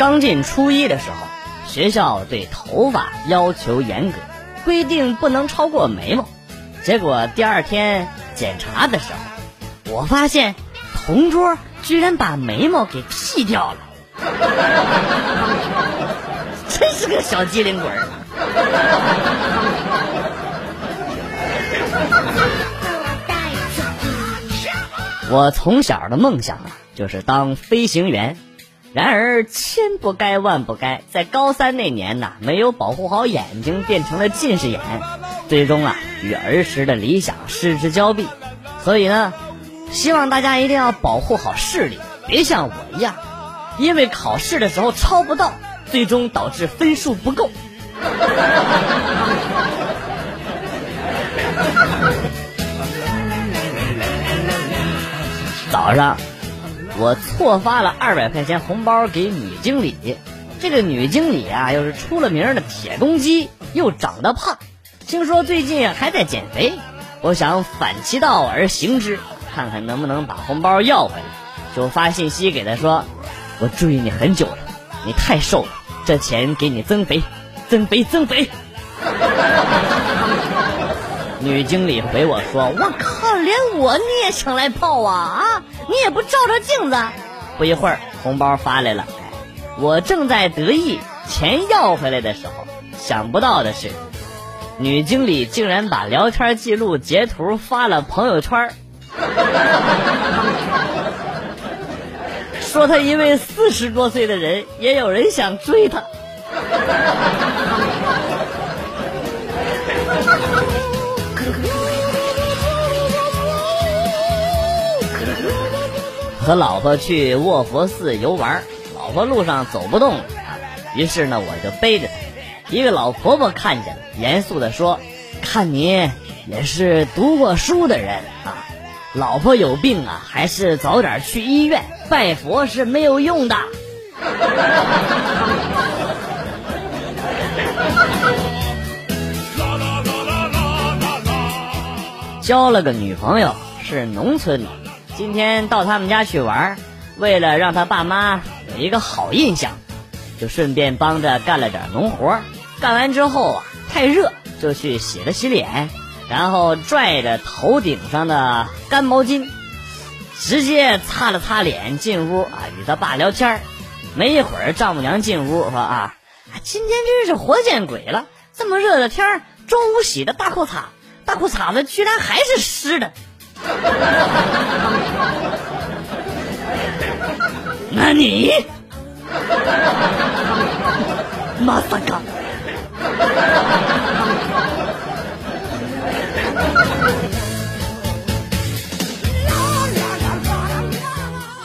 刚进初一的时候，学校对头发要求严格，规定不能超过眉毛。结果第二天检查的时候，我发现同桌居然把眉毛给剃掉了，真是个小机灵鬼儿。我从小的梦想啊，就是当飞行员。然而千不该万不该，在高三那年呐，没有保护好眼睛，变成了近视眼，最终啊，与儿时的理想失之交臂。所以呢，希望大家一定要保护好视力，别像我一样，因为考试的时候抄不到，最终导致分数不够。早上，我错发了二百块钱红包给女经理。这个女经理啊，又是出了名的铁公鸡，又长得胖，听说最近还在减肥。我想反其道而行之，看看能不能把红包要回来。就发信息给她说：“我追你很久了，你太瘦了，这钱给你增肥，增肥，增肥。”女经理回我说：“我靠，连我你也想来泡啊啊！你也不照照镜子。”不一会儿，红包发来了。我正在得意，钱要回来的时候，想不到的是，女经理竟然把聊天记录截图发了朋友圈，说她因为四十多岁的人也有人想追她。和老婆去卧佛寺游玩，老婆路上走不动了，于是呢，我就背着她。一个老婆婆看见了，严肃地说：“看你也是读过书的人啊，老婆有病啊，还是早点去医院，拜佛是没有用的。”交了个女朋友，是农村的。今天到他们家去玩，为了让他爸妈有一个好印象，就顺便帮着干了点农活。干完之后啊，太热，就去洗了洗脸，然后拽着头顶上的干毛巾，直接擦了擦脸进屋啊，与他爸聊天。没一会儿，丈母娘进屋说啊，今天真是活见鬼了！这么热的天中午洗的大裤衩。大裤衩子居然还是湿的，那你，马萨卡，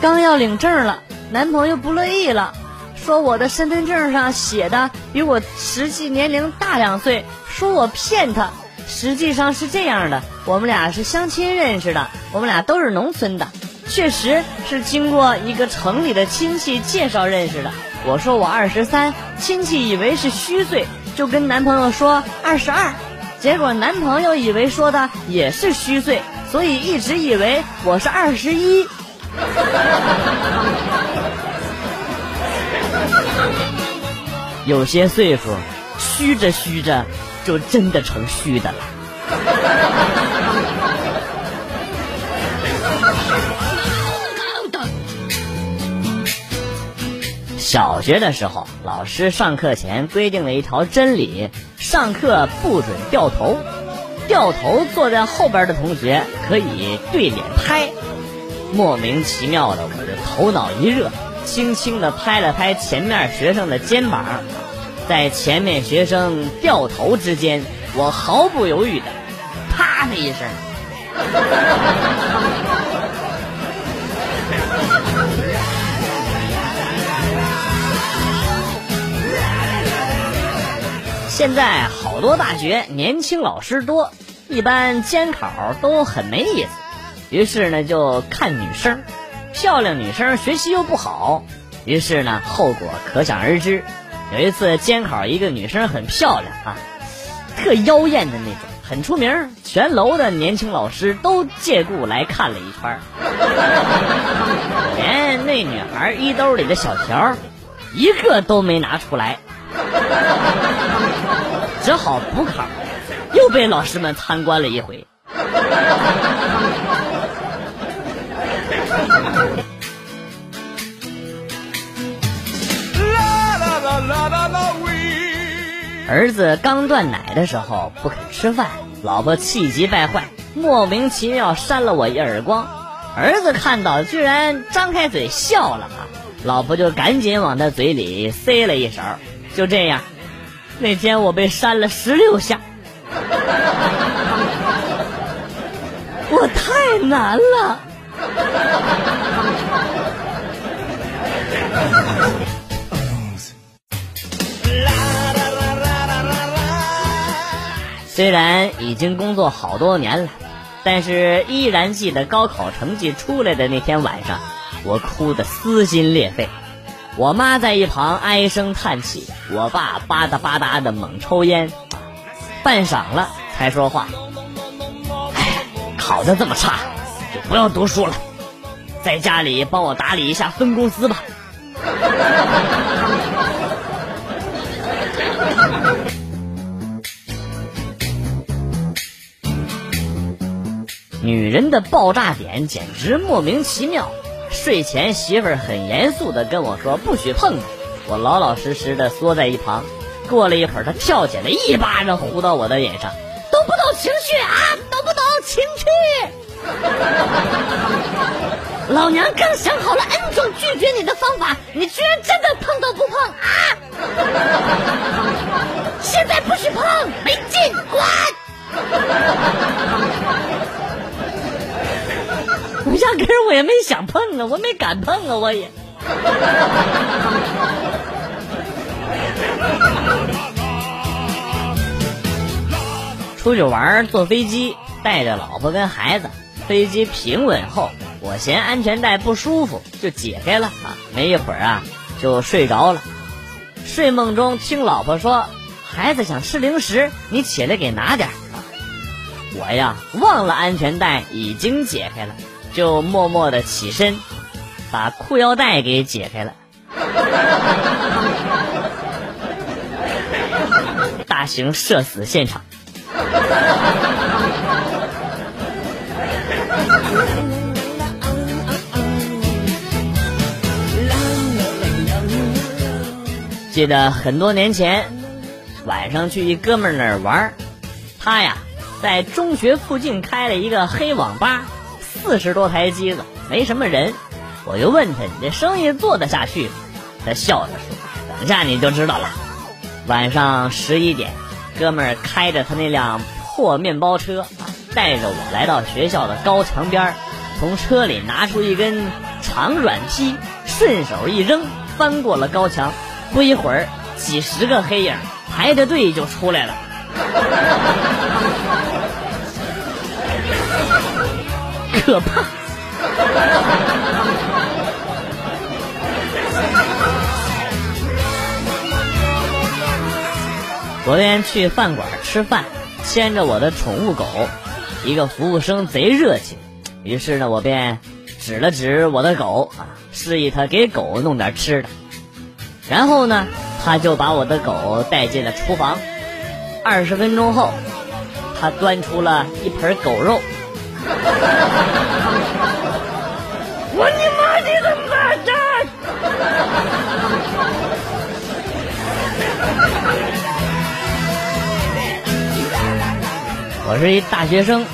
刚要领证了，男朋友不乐意了，说我的身份证上写的比我实际年龄大两岁，说我骗他。实际上是这样的，我们俩是相亲认识的，我们俩都是农村的，确实是经过一个城里的亲戚介绍认识的。我说我二十三，亲戚以为是虚岁，就跟男朋友说二十二，结果男朋友以为说的也是虚岁，所以一直以为我是二十一。有些岁数，虚着虚着。就真的成虚的了。小学的时候，老师上课前规定了一条真理：上课不准掉头，掉头坐在后边的同学可以对脸拍。莫名其妙的，我的头脑一热，轻轻的拍了拍前面学生的肩膀。在前面学生掉头之间，我毫不犹豫的，啪的一声。现在好多大学年轻老师多，一般监考都很没意思，于是呢就看女生，漂亮女生学习又不好，于是呢后果可想而知。有一次监考，一个女生很漂亮啊，特妖艳的那种，很出名，全楼的年轻老师都借故来看了一圈 连那女孩衣兜里的小条一个都没拿出来，只好补考，又被老师们参观了一回。儿子刚断奶的时候不肯吃饭，老婆气急败坏，莫名其妙扇了我一耳光。儿子看到居然张开嘴笑了啊，老婆就赶紧往他嘴里塞了一勺。就这样，那天我被扇了十六下，我太难了。虽然已经工作好多年了，但是依然记得高考成绩出来的那天晚上，我哭得撕心裂肺。我妈在一旁唉声叹气，我爸吧嗒吧嗒的猛抽烟，半晌了才说话：“哎，考得这么差，就不要读书了，在家里帮我打理一下分公司吧。”女人的爆炸点简直莫名其妙。睡前媳妇儿很严肃的跟我说不许碰她，我老老实实的缩在一旁。过了一会儿，她跳起来一巴掌呼到我的脸上，懂不懂情趣啊？懂不懂情趣？老娘刚想好了 N 种拒绝你的方法，你居然真的碰都不碰啊！现在不许碰，没劲，滚！根儿我也没想碰啊，我没敢碰啊，我也。出去玩坐飞机，带着老婆跟孩子，飞机平稳后，我嫌安全带不舒服，就解开了啊。没一会儿啊，就睡着了。睡梦中听老婆说：“孩子想吃零食，你起来给拿点。”我呀，忘了安全带已经解开了。就默默的起身，把裤腰带给解开了。大型社死现场。记得很多年前，晚上去一哥们儿那儿玩，他呀在中学附近开了一个黑网吧。四十多台机子，没什么人，我就问他：“你这生意做得下去吗？”他笑着说：“等下你就知道了。”晚上十一点，哥们儿开着他那辆破面包车，带着我来到学校的高墙边从车里拿出一根长软梯，顺手一扔，翻过了高墙。不一会儿，几十个黑影排着队就出来了。可怕！昨天去饭馆吃饭，牵着我的宠物狗，一个服务生贼热情，于是呢，我便指了指我的狗啊，示意他给狗弄点吃的。然后呢，他就把我的狗带进了厨房。二十分钟后，他端出了一盆狗肉。我你妈你怎么在这！我是一大学生，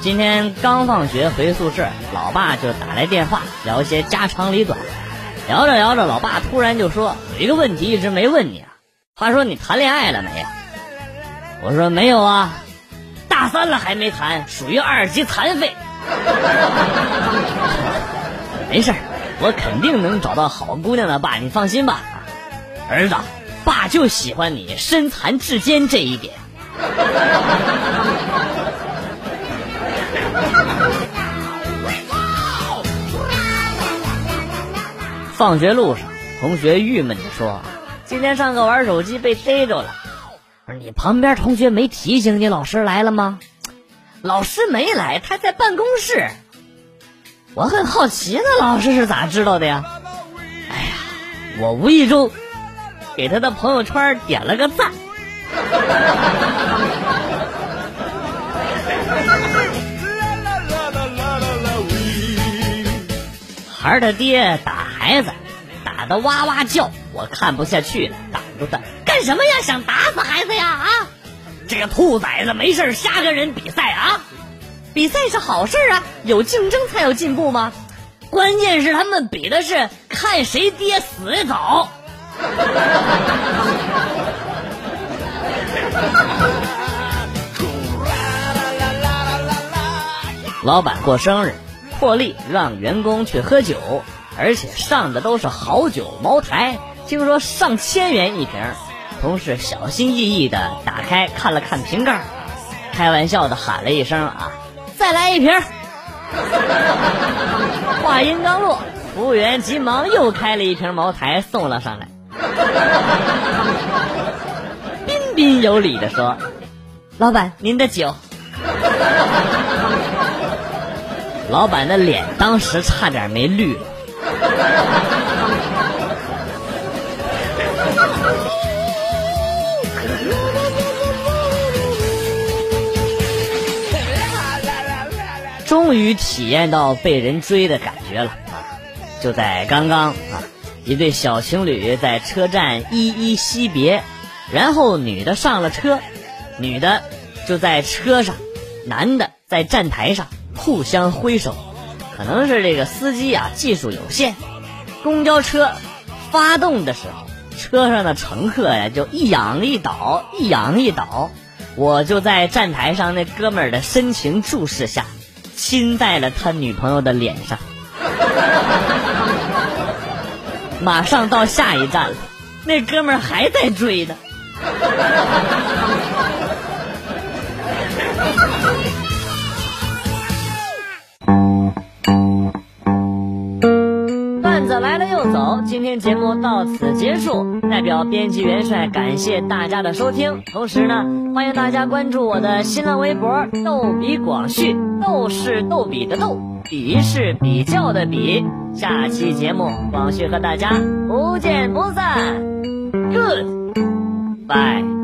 今天刚放学回宿舍，老爸就打来电话聊些家长里短，聊着聊着，老爸突然就说有一个问题一直没问你啊，他说你谈恋爱了没有？我说没有啊。三了还没谈，属于二级残废。没事我肯定能找到好姑娘的，爸，你放心吧。儿子，爸就喜欢你身残志坚这一点。放学路上，同学郁闷地说：“今天上课玩手机被逮着了。”不是你旁边同学没提醒你老师来了吗？老师没来，他在办公室。我很好奇，那老师是咋知道的呀？哎呀，我无意中给他的朋友圈点了个赞。孩儿的爹打孩子，打的哇哇叫，我看不下去了，挡住他，干什么呀？想打死孩子呀？啊！这个兔崽子没事瞎跟人比赛啊！比赛是好事啊，有竞争才有进步吗？关键是他们比的是看谁爹死的早。老板过生日，破例让员工去喝酒，而且上的都是好酒，茅台，听说上千元一瓶。同事小心翼翼的打开看了看瓶盖，开玩笑的喊了一声：“啊，再来一瓶。”话音刚落，服务员急忙又开了一瓶茅台送了上来，彬彬有礼的说：“老板，您的酒。”老板的脸当时差点没绿了。终于体验到被人追的感觉了啊！就在刚刚啊，一对小情侣在车站依依惜别，然后女的上了车，女的就在车上，男的在站台上。互相挥手，可能是这个司机啊技术有限。公交车发动的时候，车上的乘客呀就一仰一倒，一仰一倒。我就在站台上那哥们儿的深情注视下，亲在了他女朋友的脸上。马上到下一站了，那哥们儿还在追呢。段子来了又走，今天节目到此结束。代表编辑元帅感谢大家的收听，同时呢，欢迎大家关注我的新浪微博“逗比广旭”，斗是逗比的逗，比是比较的比。下期节目，广旭和大家不见不散。Good，bye。